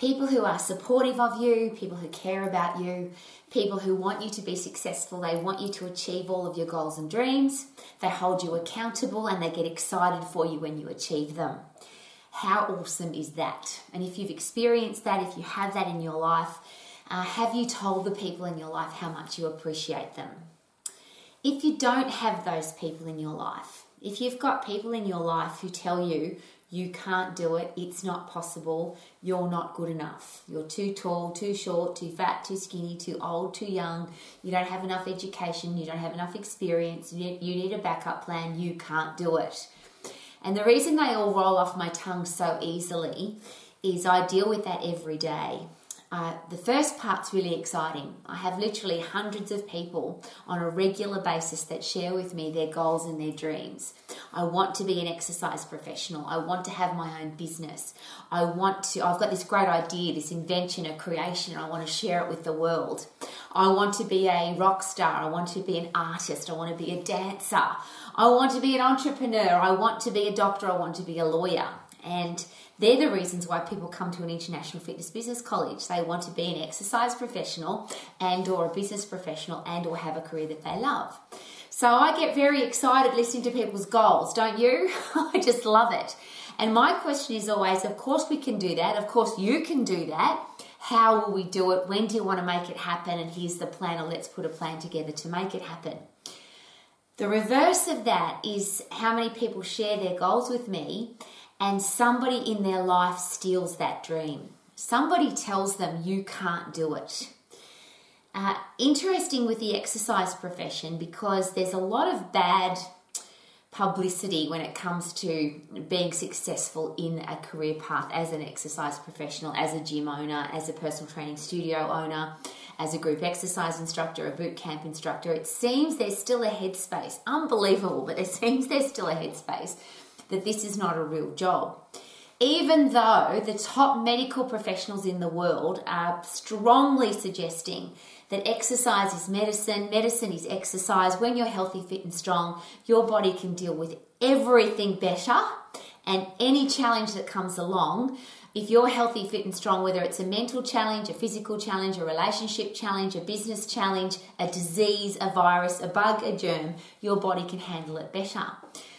People who are supportive of you, people who care about you, people who want you to be successful, they want you to achieve all of your goals and dreams, they hold you accountable, and they get excited for you when you achieve them. How awesome is that? And if you've experienced that, if you have that in your life, uh, have you told the people in your life how much you appreciate them? If you don't have those people in your life, if you've got people in your life who tell you you can't do it, it's not possible, you're not good enough, you're too tall, too short, too fat, too skinny, too old, too young, you don't have enough education, you don't have enough experience, you need, a backup plan, you can't do it. And the reason they all roll off my tongue so easily is I deal with that every day. Uh, the first part's really exciting. I have literally hundreds of people on a regular basis that share with me their goals and their dreams. I want to be an exercise professional. I want to have my own business. I want to, I've got this great idea, this invention, a creation, and I want to share it with the world. I want to be a rock star. I want to be an artist. I want to be a dancer. I want to be an entrepreneur. I want to be a doctor. I want to be a lawyer. And they're the reasons why people come to an international fitness business college. They want to be an exercise professional and or a business professional and or have a career that they love. So I get very excited listening to people's goals, don't you? I just love it. And my question is always, of course we can do that. Of course you can do that. How will we do it? When do you want to make it happen? And here's the plan, or let's put a plan together to make it happen. The reverse of that is how many people share their goals with me and somebody in their life steals that dream. Somebody tells them you can't do it. Uh, interesting with the exercise profession because there's a lot of bad publicity when it comes to being successful in a career path as an exercise professional, as a gym owner, as a personal training studio owner, as a group exercise instructor, a boot camp instructor. It seems there's still a headspace, unbelievable, but it seems there's still a headspace that this is not a real job. Even though the top medical professionals in the world are strongly suggesting that exercise is medicine, medicine is exercise. When you're healthy, fit, and strong, your body can deal with everything better and any challenge that comes along. If you're healthy, fit, and strong, whether it's a mental challenge, a physical challenge, a relationship challenge, a business challenge, a disease, a virus, a bug, a germ, your body can handle it better.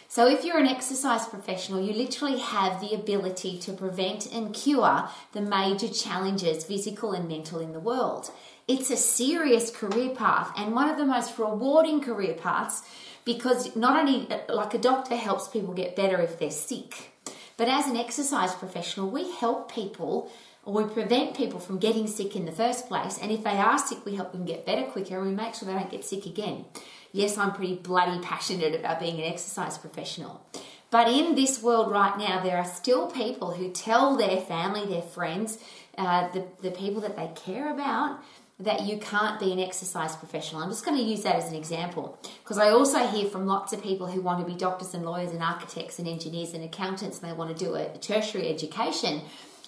So, if you're an exercise professional, you literally have the ability to prevent and cure the major challenges, physical and mental, in the world. It's a serious career path and one of the most rewarding career paths because not only, like a doctor, helps people get better if they're sick, but as an exercise professional, we help people or we prevent people from getting sick in the first place. And if they are sick, we help them get better quicker and we make sure they don't get sick again yes, I'm pretty bloody passionate about being an exercise professional. But in this world right now, there are still people who tell their family, their friends, uh, the, the people that they care about, that you can't be an exercise professional. I'm just going to use that as an example because I also hear from lots of people who want to be doctors and lawyers and architects and engineers and accountants and they want to do a tertiary education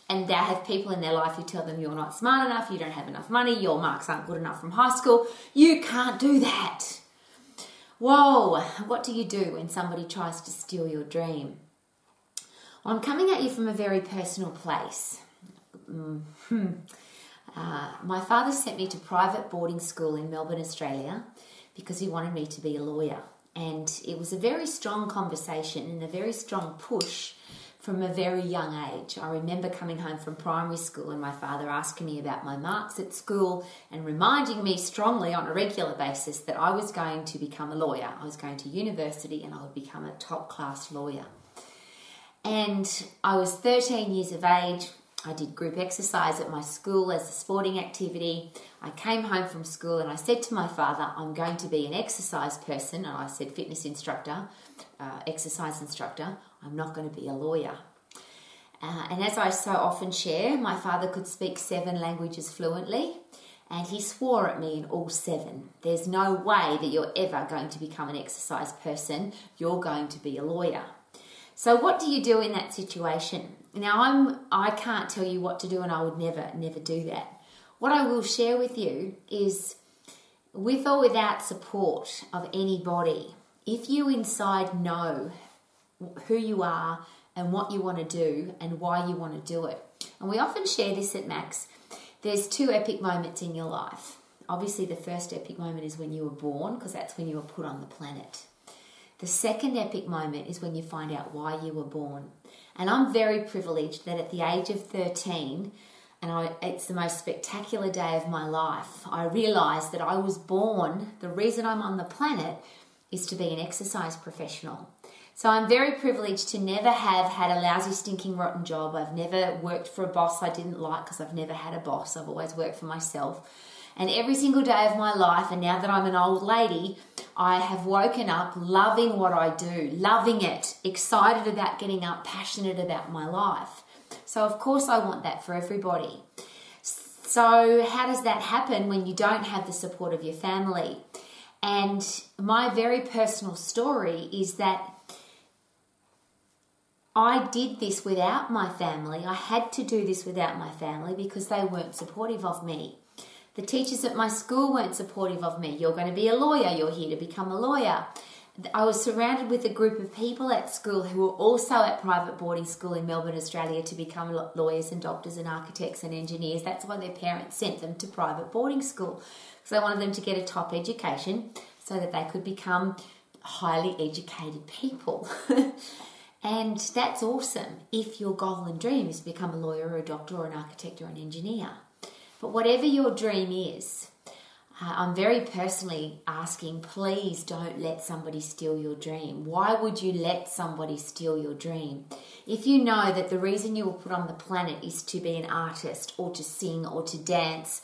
and they have people in their life who tell them you're not smart enough, you don't have enough money, your marks aren't good enough from high school. You can't do that. Whoa, what do you do when somebody tries to steal your dream? Well, I'm coming at you from a very personal place. Mm-hmm. Uh, my father sent me to private boarding school in Melbourne, Australia, because he wanted me to be a lawyer. And it was a very strong conversation and a very strong push from a very young age. I remember coming home from primary school and my father asking me about my marks at school and reminding me strongly on a regular basis that I was going to become a lawyer. I was going to university and I would become a top class lawyer. And I was 13 years of age. I did group exercise at my school as a sporting activity. I came home from school and I said to my father, I'm going to be an exercise person. And I said, fitness instructor, uh, exercise instructor. I'm not going to be a lawyer. Uh, and as I so often share, my father could speak seven languages fluently, and he swore at me in all seven. There's no way that you're ever going to become an exercise person, you're going to be a lawyer. So what do you do in that situation? Now I'm I can't tell you what to do and I would never never do that. What I will share with you is with or without support of anybody, if you inside know who you are and what you want to do and why you want to do it. And we often share this at Max. There's two epic moments in your life. Obviously, the first epic moment is when you were born, because that's when you were put on the planet. The second epic moment is when you find out why you were born. And I'm very privileged that at the age of 13, and I, it's the most spectacular day of my life, I realized that I was born, the reason I'm on the planet is to be an exercise professional. So I'm very privileged to never have had a lousy, stinking, rotten job. I've never worked for a boss I didn't like because I've never had a boss. I've always worked for myself. And every single day of my life, and now that I'm an old lady, I have woken up loving what I do, loving it, excited about getting up, passionate about my life. So, of course, I want that for everybody. So, how does that happen when you don't have the support of your family? And my very personal story is that I did this without my family. I had to do this without my family because they weren't supportive of me. The teachers at my school weren't supportive of me. You're going to be a lawyer, you're here to become a lawyer. I was surrounded with a group of people at school who were also at private boarding school in Melbourne, Australia to become lawyers and doctors and architects and engineers. That's why their parents sent them to private boarding school. because they wanted them to get a top education so that they could become highly educated people. And that's awesome if your goal and dream is to become a lawyer or a doctor or an architect or an engineer. But whatever your dream is, uh, I'm very personally asking please don't let somebody steal your dream. Why would you let somebody steal your dream? If you know that the reason you were put on the planet is to be an artist or to sing or to dance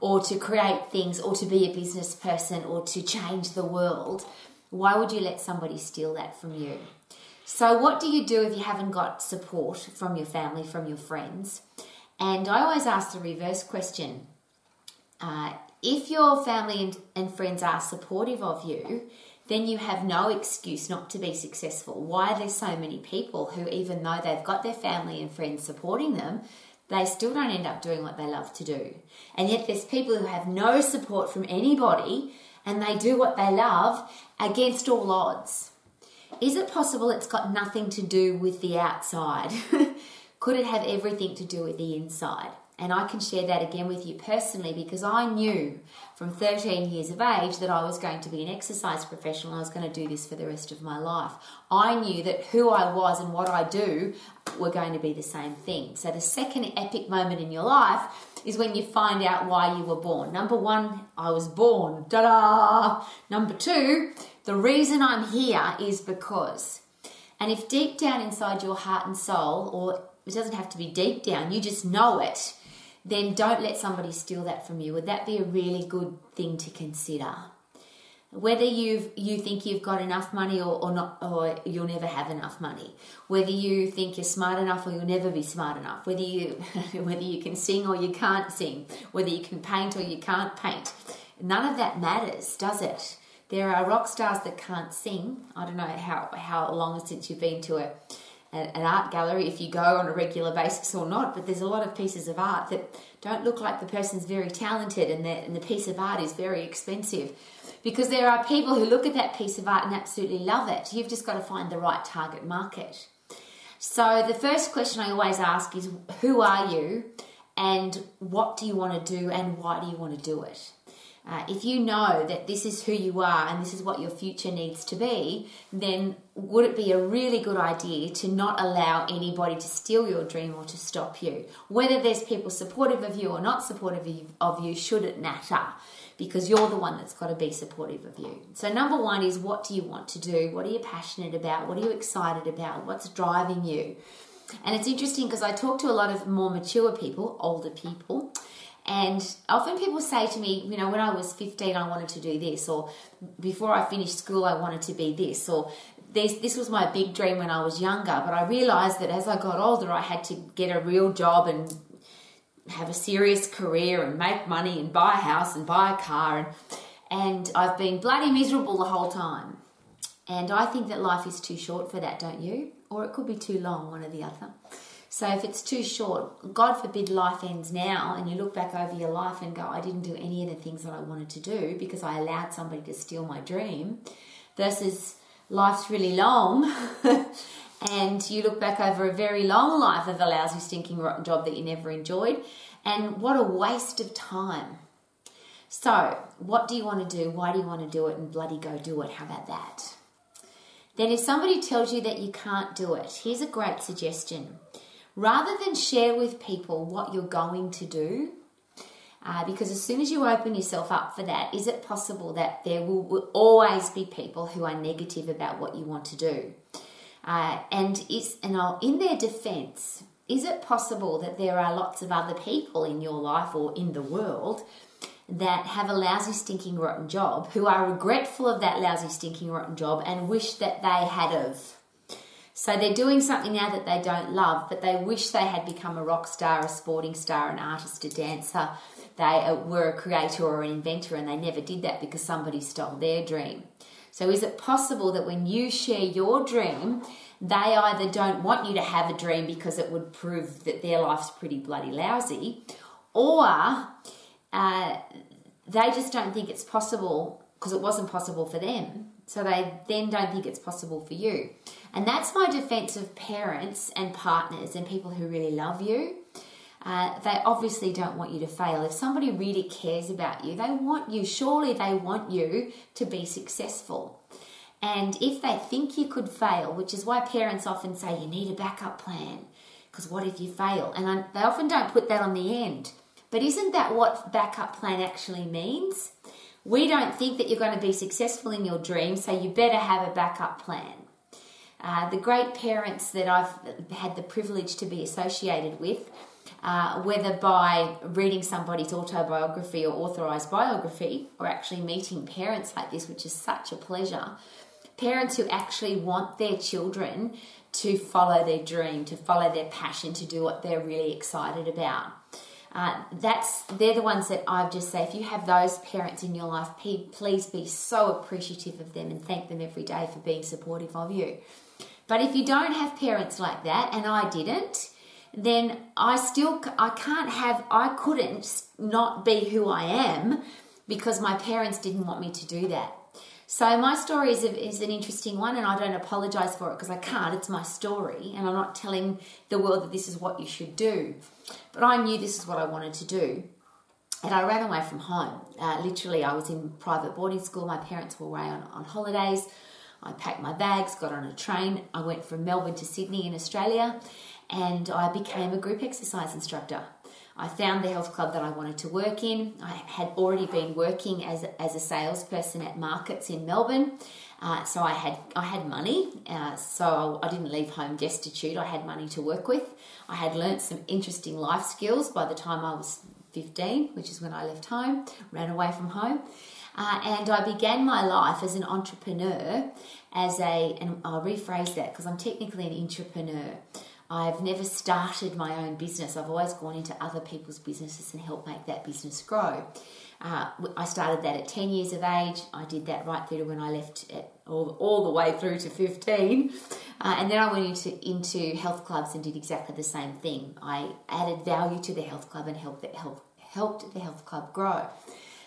or to create things or to be a business person or to change the world, why would you let somebody steal that from you? So, what do you do if you haven't got support from your family, from your friends? And I always ask the reverse question uh, if your family and, friends are supportive of you, then you have no excuse not to be successful. Why are there so many people who, even though they've got their family and friends supporting them, they still don't end up doing what they love to do? And yet, there's people who have no support from anybody and they do what they love against all odds. Is it possible it's got nothing to do with the outside? Could it have everything to do with the inside? And I can share that again with you personally because I knew from 13 years of age that I was going to be an exercise professional. I was going to do this for the rest of my life. I knew that who I was and what I do were going to be the same thing. So, the second epic moment in your life is when you find out why you were born. Number one, I was born. Ta da! Number two, the reason I'm here is because. And if deep down inside your heart and soul, or it doesn't have to be deep down, you just know it, then don't let somebody steal that from you. Would that be a really good thing to consider? Whether you you think you've got enough money or, or not, or you'll never have enough money. Whether you think you're smart enough or you'll never be smart enough. Whether you whether you can sing or you can't sing. Whether you can paint or you can't paint. None of that matters, does it? There are rock stars that can't sing. I don't know how, how long since you've been to a, an art gallery, if you go on a regular basis or not, but there's a lot of pieces of art that don't look like the person's very talented and the, and the piece of art is very expensive. Because there are people who look at that piece of art and absolutely love it. You've just got to find the right target market. So, the first question I always ask is Who are you? And what do you want to do? And why do you want to do it? Uh, if you know that this is who you are and this is what your future needs to be, then would it be a really good idea to not allow anybody to steal your dream or to stop you? Whether there's people supportive of you or not supportive of you, shouldn't matter because you're the one that's got to be supportive of you. So, number one is what do you want to do? What are you passionate about? What are you excited about? What's driving you? And it's interesting because I talk to a lot of more mature people, older people, and often people say to me, you know, when I was 15, I wanted to do this, or before I finished school, I wanted to be this, or this, this was my big dream when I was younger. But I realized that as I got older, I had to get a real job and have a serious career and make money and buy a house and buy a car. And, and I've been bloody miserable the whole time. And I think that life is too short for that, don't you? Or it could be too long, one or the other. So if it's too short, God forbid life ends now and you look back over your life and go, I didn't do any of the things that I wanted to do because I allowed somebody to steal my dream, versus life's really long and you look back over a very long life of a lousy, stinking, rotten job that you never enjoyed, and what a waste of time. So, what do you want to do? Why do you want to do it? And bloody go do it. How about that? Then, if somebody tells you that you can't do it, here's a great suggestion. Rather than share with people what you're going to do, uh, because as soon as you open yourself up for that, is it possible that there will, will always be people who are negative about what you want to do? Uh, and is and I'll, in their defence, is it possible that there are lots of other people in your life or in the world that have a lousy, stinking, rotten job who are regretful of that lousy, stinking, rotten job and wish that they had of? So they're doing something now that they don't love, but they wish they had become a rock star, a sporting star, an artist, a dancer. They were a creator or an inventor, and they never did that because somebody stole their dream. So, is it possible that when you share your dream, they either don't want you to have a dream because it would prove that their life's pretty bloody lousy, or uh, they just don't think it's possible because it wasn't possible for them. So they then don't think it's possible for you. And that's my defense of parents and partners and people who really love you. Uh, they obviously don't want you to fail. If somebody really cares about you, they want you, surely they want you to be successful. And if they think you could fail, which is why parents often say you need a backup plan, because what if you fail? And I, they often don't put that on the end. But isn't that what backup plan actually means? We don't think that you're going to be successful in your dream, so you better have a backup plan. Uh, the great parents that I've had the privilege to be associated with, uh, whether by reading somebody's autobiography or authorized biography, or actually meeting parents like this, which is such a pleasure, parents who actually want their children to follow their dream, to follow their passion, to do what they're really excited about. Uh, that's they're the ones that I've just say if you have those parents in your life, please be so appreciative of them and thank them every day for being supportive of you. But if you don't have parents like that, and I didn't, then I still I can't have I couldn't not be who I am because my parents didn't want me to do that. So my story is, is an interesting one, and I don't apologize for it because I can't. It's my story, and I'm not telling the world that this is what you should do. But I knew this is what I wanted to do. And I ran away from home. Uh, literally, I was in private boarding school. My parents were away on, on holidays. I packed my bags, got on a train. I went from Melbourne to Sydney in Australia, and I became a group exercise instructor. I found the health club that I wanted to work in. I had already been working as as a salesperson at markets in Melbourne, uh, so I had I had money. Uh, so I didn't leave home destitute. I had money to work with. I had learnt some interesting life skills by the time I was 15, which is when I left home, ran away from home. Uh, and I began my life as an entrepreneur, as a, and I'll rephrase that because I'm technically an entrepreneur. I've never started my own business. I've always gone into other people's businesses and helped make that business grow. Uh, I started that at 10 years of age. I did that right through to when I left all, all the way through to 15. Uh, and then I went into, into health clubs and did exactly the same thing. I added value to the health club and helped the health, helped the health club grow.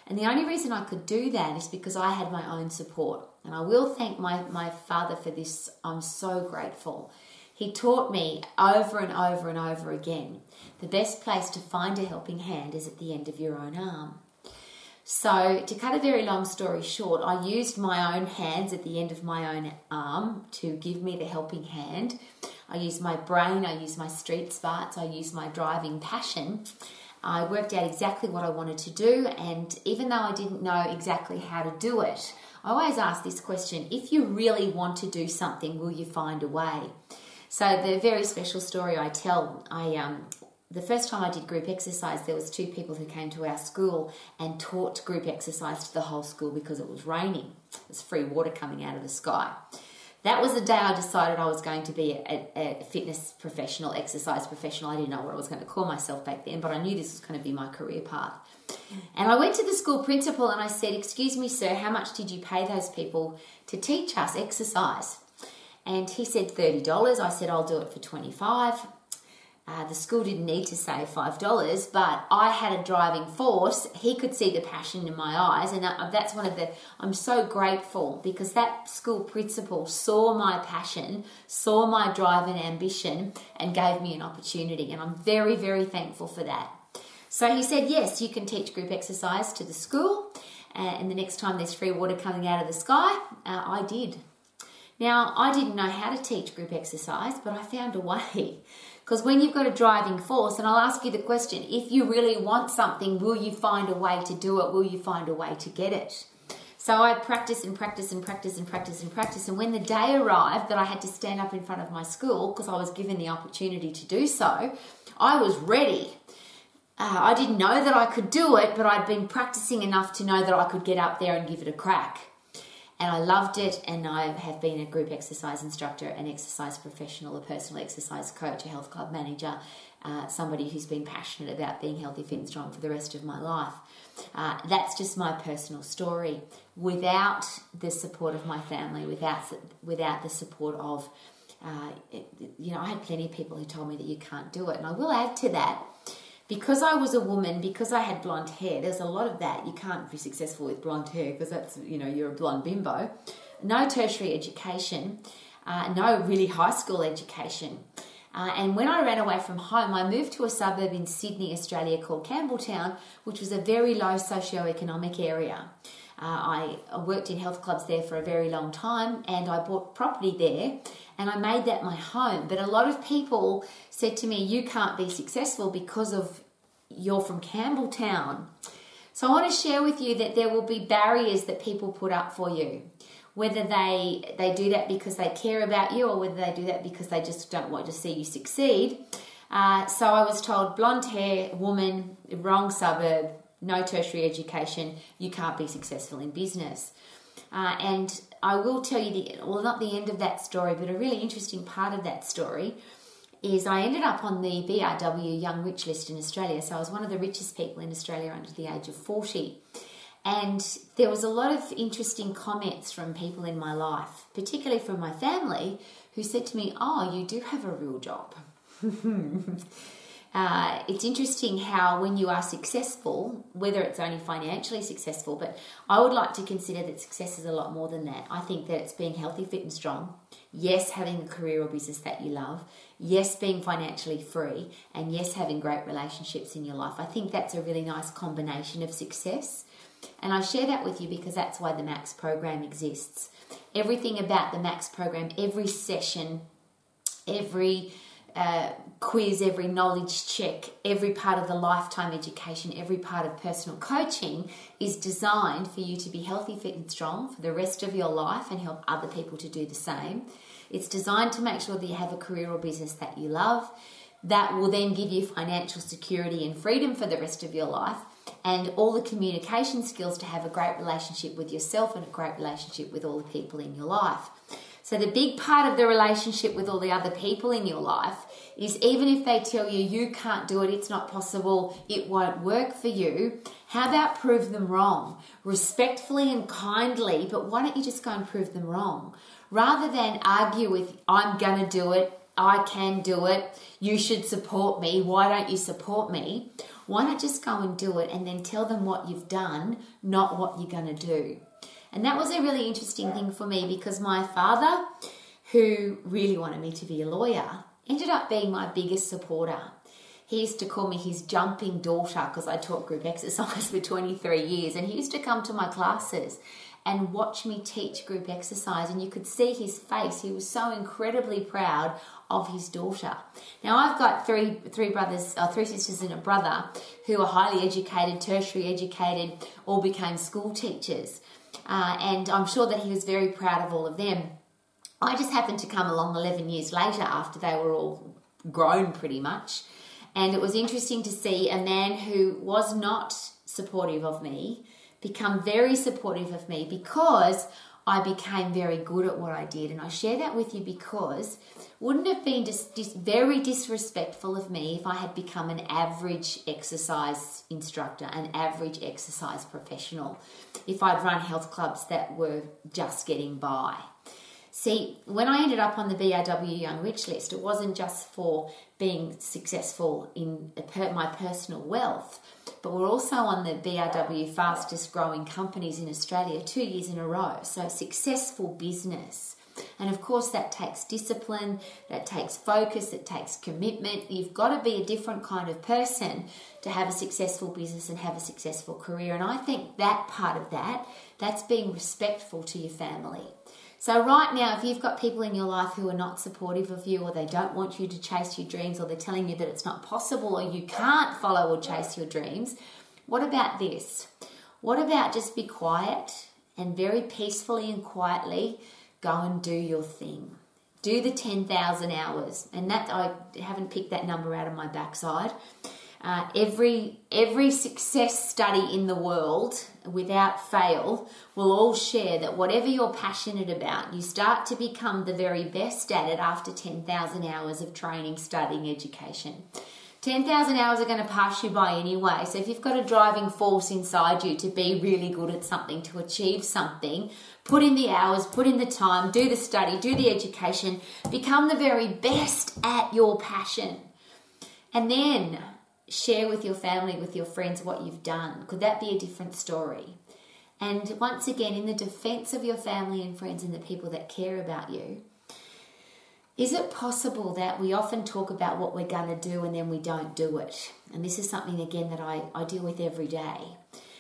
And the only reason I could do that is because I had my own support. And I will thank my, my father for this. I'm so grateful. He taught me over and over and over again the best place to find a helping hand is at the end of your own arm. So, to cut a very long story short, I used my own hands at the end of my own arm to give me the helping hand. I used my brain, I used my street smarts, I used my driving passion. I worked out exactly what I wanted to do, and even though I didn't know exactly how to do it, I always ask this question if you really want to do something, will you find a way? So, the very special story I tell, I um, the first time I did group exercise, there was two people who came to our school and taught group exercise to the whole school because it was raining. There was free water coming out of the sky. That was the day I decided I was going to be a, a, fitness professional, exercise professional. I didn't know what I was going to call myself back then, but I knew this was going to be my career path. And I went to the school principal and I said, Excuse me, sir, how much did you pay those people to teach us exercise? And he said $30. I said, I'll do it for 25 Uh, the school didn't need to save five dollars, but I had a driving force. He could see the passion in my eyes, and that's one of the. I'm so grateful because that school principal saw my passion, saw my drive and ambition, and gave me an opportunity, and I'm very, very thankful for that. So he said, yes, you can teach group exercise to the school, uh, and the next time there's free water coming out of the sky, uh, I did. Now, I didn't know how to teach group exercise, but I found a way. Because when you've got a driving force, and I'll ask you the question if you really want something, will you find a way to do it? Will you find a way to get it? So I practiced and practiced and practiced and practiced and practiced. And when the day arrived that I had to stand up in front of my school, because I was given the opportunity to do so, I was ready. Uh, I didn't know that I could do it, but I'd been practicing enough to know that I could get up there and give it a crack and I loved it. And I have been a group exercise instructor, an exercise professional, a personal exercise coach, a health club manager, uh, somebody who's been passionate about being healthy, fit, and strong for the rest of my life. Uh, that's just my personal story. Without the support of my family, without without the support of, uh, you know, I had plenty of people who told me that you can't do it, and I will add to that because I was a woman, because I had blonde hair, there's a lot of that. You can't be successful with blonde hair because that's, you know, you're a blonde bimbo. No tertiary education, uh, no really high school education. Uh, and when I ran away from home, I moved to a suburb in Sydney, Australia called Campbelltown, which was a very low socio-economic area. Uh, I worked in health clubs there for a very long time and I bought property there and I made that my home. But a lot of people said to me, You can't be successful because of you're from Campbelltown. So I want to share with you that there will be barriers that people put up for you. Whether they they do that because they care about you or whether they do that because they just don't want to see you succeed. Uh, so I was told blonde hair, woman, wrong suburb, no tertiary education, you can't be successful in business. Uh, and I will tell you the well, not the end of that story, but a really interesting part of that story is I ended up on the BRW Young Rich list in Australia. So I was one of the richest people in Australia under the age of 40. And there was a lot of interesting comments from people in my life, particularly from my family, who said to me, Oh, you do have a real job. uh, it's interesting how when you are successful, whether it's only financially successful, but I would like to consider that success is a lot more than that. I think that it's being healthy, fit, and strong. Yes, having a career or business that you love. Yes, being financially free. And yes, having great relationships in your life. I think that's a really nice combination of success. And I share that with you because that's why the Max program exists. Everything about the Max program, every session, every uh, quiz, every knowledge check, every part of the lifetime education, every part of personal coaching is designed for you to be healthy, fit, and strong for the rest of your life and help other people to do the same. It's designed to make sure that you have a career or business that you love. That will then give you financial security and freedom for the rest of your life and all the communication skills to have a great relationship with yourself and a great relationship with all the people in your life. So, the big part of the relationship with all the other people in your life is even if they tell you you can't do it, it's not possible, it won't work for you, how about prove them wrong? Respectfully and kindly, but why don't you just go and prove them wrong? Rather than argue with, I'm to do it, I can do it, you should support me, why don't you support me? Why not just go and do it and then tell them what you've done, not what you're to do? And that was a really interesting thing for me because my father, who really wanted me to be a lawyer, ended up being my biggest supporter. He used to call me his jumping daughter because I taught group exercise for 23 years, and he used to come to my classes and watch me teach group exercise and you could see his face he was so incredibly proud of his daughter now i've got three three brothers uh, three sisters and a brother who are highly educated tertiary educated all became school teachers uh, and I'm sure that he was very proud of all of them. I just happened to come along 11 years later after they were all grown pretty much. And it was interesting to see a man who was not supportive of me become very supportive of me because I became very good at what I did. And I share that with you because wouldn't have been just, very disrespectful of me if I had become an average exercise instructor, an average exercise professional, if I'd run health clubs that were just getting by. See, when I ended up on the BRW Young Rich list, it wasn't just for being successful in my personal wealth, but we're also on the BRW fastest growing companies in Australia two years in a row. So, successful business. And of course, that takes discipline, that takes focus, it takes commitment. You've got to be a different kind of person to have a successful business and have a successful career. And I think that part of that, that's being respectful to your family. So, right now, if you've got people in your life who are not supportive of you, or they don't want you to chase your dreams, or they're telling you that it's not possible, or you can't follow or chase your dreams, what about this? What about just be quiet and very peacefully and quietly go and do your thing? Do the 10,000 hours. And that, I haven't picked that number out of my backside. Uh, every every success study in the world, without fail, will all share that whatever you're passionate about, you start to become the very best at it after 10,000 hours of training, studying, education. 10,000 hours are going to pass you by anyway. So if you've got a driving force inside you to be really good at something, to achieve something, put in the hours, put in the time, do the study, do the education, become the very best at your passion. And then share with your family, with your friends what you've done? Could that be a different story? And once again, in the defense of your family and friends and the people that care about you, is it possible that we often talk about what we're going to do and then we don't do it? And this is something, again, that I, I deal with every day.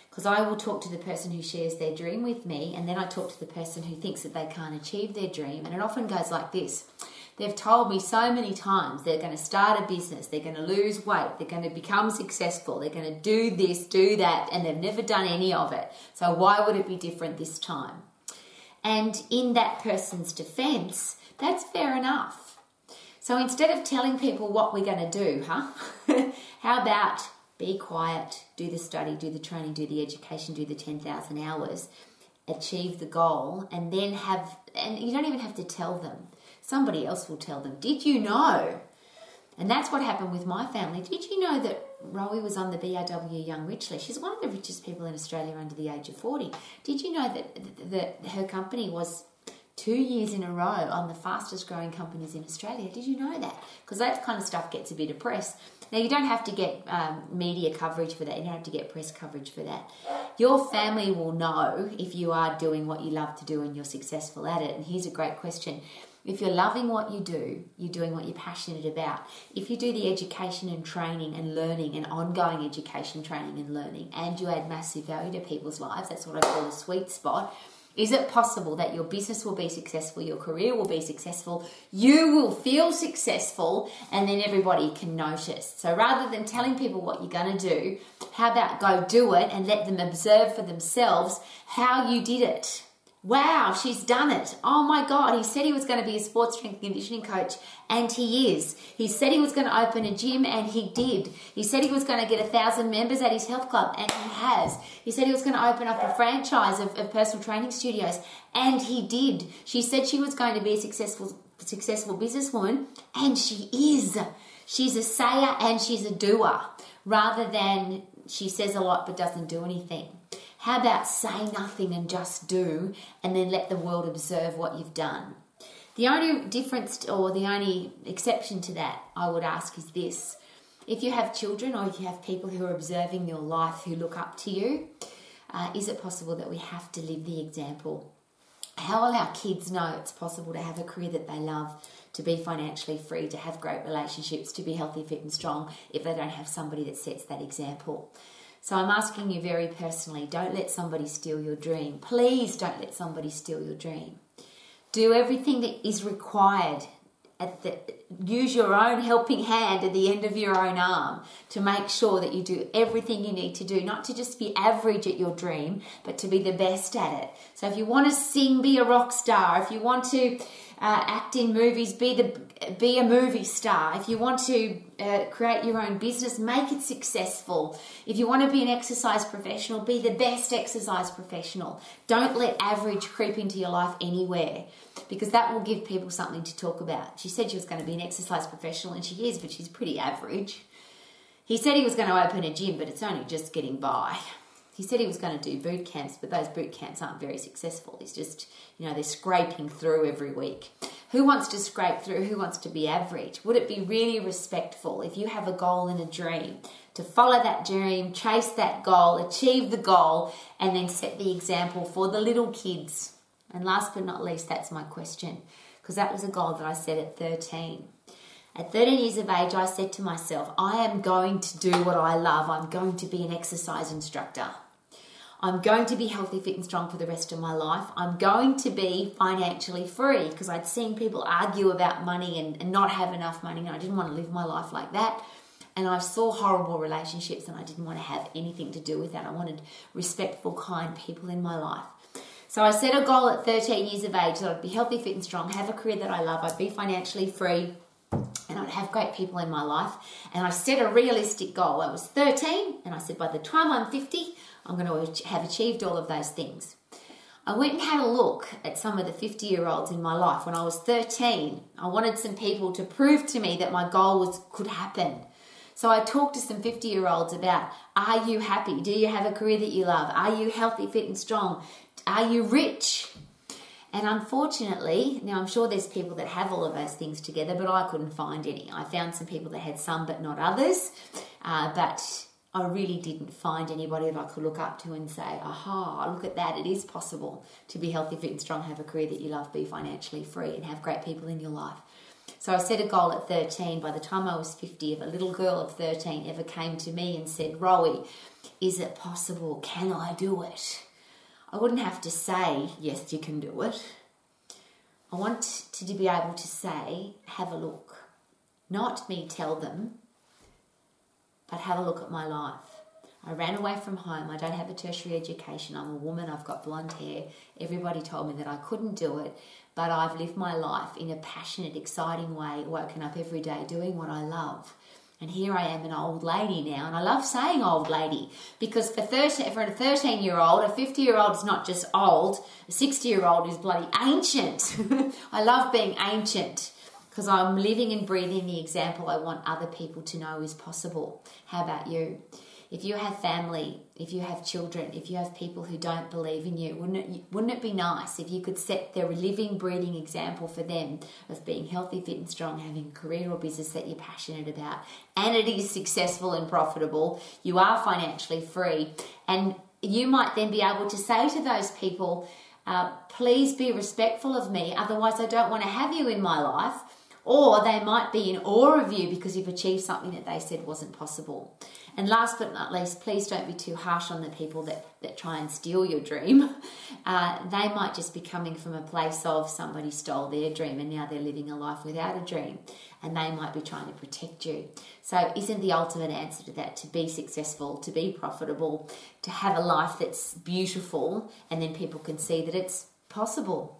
Because I will talk to the person who shares their dream with me, and then I talk to the person who thinks that they can't achieve their dream. And it often goes like this They've told me so many times they're going to start a business, they're going to lose weight, they're going to become successful, they're going to do this, do that, and they've never done any of it. So why would it be different this time? And in that person's defense, that's fair enough. So instead of telling people what we're going to do, huh? How about be quiet, do the study, do the training, do the education, do the 10,000 hours, achieve the goal, and then have, and you don't even have to tell them somebody else will tell them. Did you know? And that's what happened with my family. Did you know that Rowie was on the BRW Young Rich list? She's one of the richest people in Australia under the age of 40. Did you know that, that her company was two years in a row on the fastest growing companies in Australia? Did you know that? Because that kind of stuff gets a bit of press. Now, you don't have to get um, media coverage for that, you don't have to get press coverage for that. Your family will know if you are doing what you love to do and you're successful at it. And here's a great question if you're loving what you do, you're doing what you're passionate about. If you do the education and training and learning and ongoing education, training and learning, and you add massive value to people's lives, that's what I call the sweet spot. Is it possible that your business will be successful, your career will be successful, you will feel successful, and then everybody can notice? So rather than telling people what you're going to do, how about go do it and let them observe for themselves how you did it? Wow, she's done it. Oh my God, he said he was going to be a sports strength conditioning coach, and he is. He said he was going to open a gym, and he did. He said he was going to get a thousand members at his health club, and he has. He said he was going to open up a franchise of, of personal training studios, and he did. She said she was going to be a successful, successful businesswoman, and she is. She's a sayer and she's a doer, rather than she says a lot but doesn't do anything. How about say nothing and just do, and then let the world observe what you've done? The only difference or the only exception to that, I would ask, is this. If you have children or you have people who are observing your life who look up to you, uh, is it possible that we have to live the example? How will our kids know it's possible to have a career that they love, to be financially free, to have great relationships, to be healthy, fit, and strong if they don't have somebody that sets that example? So I'm asking you very personally don't let somebody steal your dream. Please don't let somebody steal your dream. Do everything that is required. At the, use your own helping hand at the end of your own arm to make sure that you do everything you need to do, not to just be average at your dream, but to be the best at it. So if you want to sing, be a rock star. If you want to uh, act in movies, be the be a movie star. If you want to uh, create your own business, make it successful. If you want to be an exercise professional, be the best exercise professional. Don't let average creep into your life anywhere because that will give people something to talk about. She said she was going to be an exercise professional and she is, but she's pretty average. He said he was going to open a gym, but it's only just getting by. He said he was going to do boot camps, but those boot camps aren't very successful. He's just, you know, they're scraping through every week. Who wants to scrape through? Who wants to be average? Would it be really respectful if you have a goal and a dream to follow that dream, chase that goal, achieve the goal, and then set the example for the little kids? And last but not least, that's my question, because that was a goal that I set at 13. At 13 years of age, I said to myself, I am going to do what I love. I'm going to be an exercise instructor. I'm going to be healthy, fit, and strong for the rest of my life. I'm going to be financially free because I'd seen people argue about money and, and, not have enough money, and I didn't want to live my life like that. And I saw horrible relationships, and I didn't want to have anything to do with that. I wanted respectful, kind people in my life. So I set a goal at 13 years of age that I'd be healthy, fit, and strong, have a career that I love, I'd be financially free, and I'd have great people in my life. And I set a realistic goal. I was 13, and I said, by the time I'm 50, I'm going to have achieved all of those things. I went and had a look at some of the 50 year olds in my life. When I was 13, I wanted some people to prove to me that my goal was could happen. So I talked to some 50 year olds about are you happy? Do you have a career that you love? Are you healthy, fit, and strong? Are you rich? And unfortunately, now I'm sure there's people that have all of those things together, but I couldn't find any. I found some people that had some but not others. Uh, but I really didn't find anybody that I could look up to and say, aha, look at that. It is possible to be healthy, fit, and strong, have a career that you love, be financially free, and have great people in your life. So I set a goal at 13. By the time I was 50, if a little girl of 13 ever came to me and said, Rowie, is it possible? Can I do it? I wouldn't have to say, yes, you can do it. I want to be able to say, have a look. Not me tell them, but have a look at my life. I ran away from home. I don't have a tertiary education. I'm a woman. I've got blonde hair. Everybody told me that I couldn't do it, but I've lived my life in a passionate, exciting way, woken up every day doing what I love. And here I am, an old lady now, and I love saying old lady because for, 13, for a 13 year old, a 50 year old is not just old, a 60 year old is bloody ancient. I love being ancient because I'm living and breathing the example I want other people to know is possible. How about you? If you have family, if you have children, if you have people who don't believe in you, wouldn't it, wouldn't it be nice if you could set the living, breathing example for them of being healthy, fit, and strong, having a career or business that you're passionate about, and it is successful and profitable, you are financially free, and you might then be able to say to those people, uh, please be respectful of me, otherwise, I don't want to have you in my life or they might be in awe of you because you've achieved something that they said wasn't possible. And last but not least, please don't be too harsh on the people that, that try and steal your dream. Uh, they might just be coming from a place of somebody stole their dream and now they're living a life without a dream. And they might be trying to protect you. So, isn't the ultimate answer to that to be successful, to be profitable, to have a life that's beautiful, and then people can see that it's possible?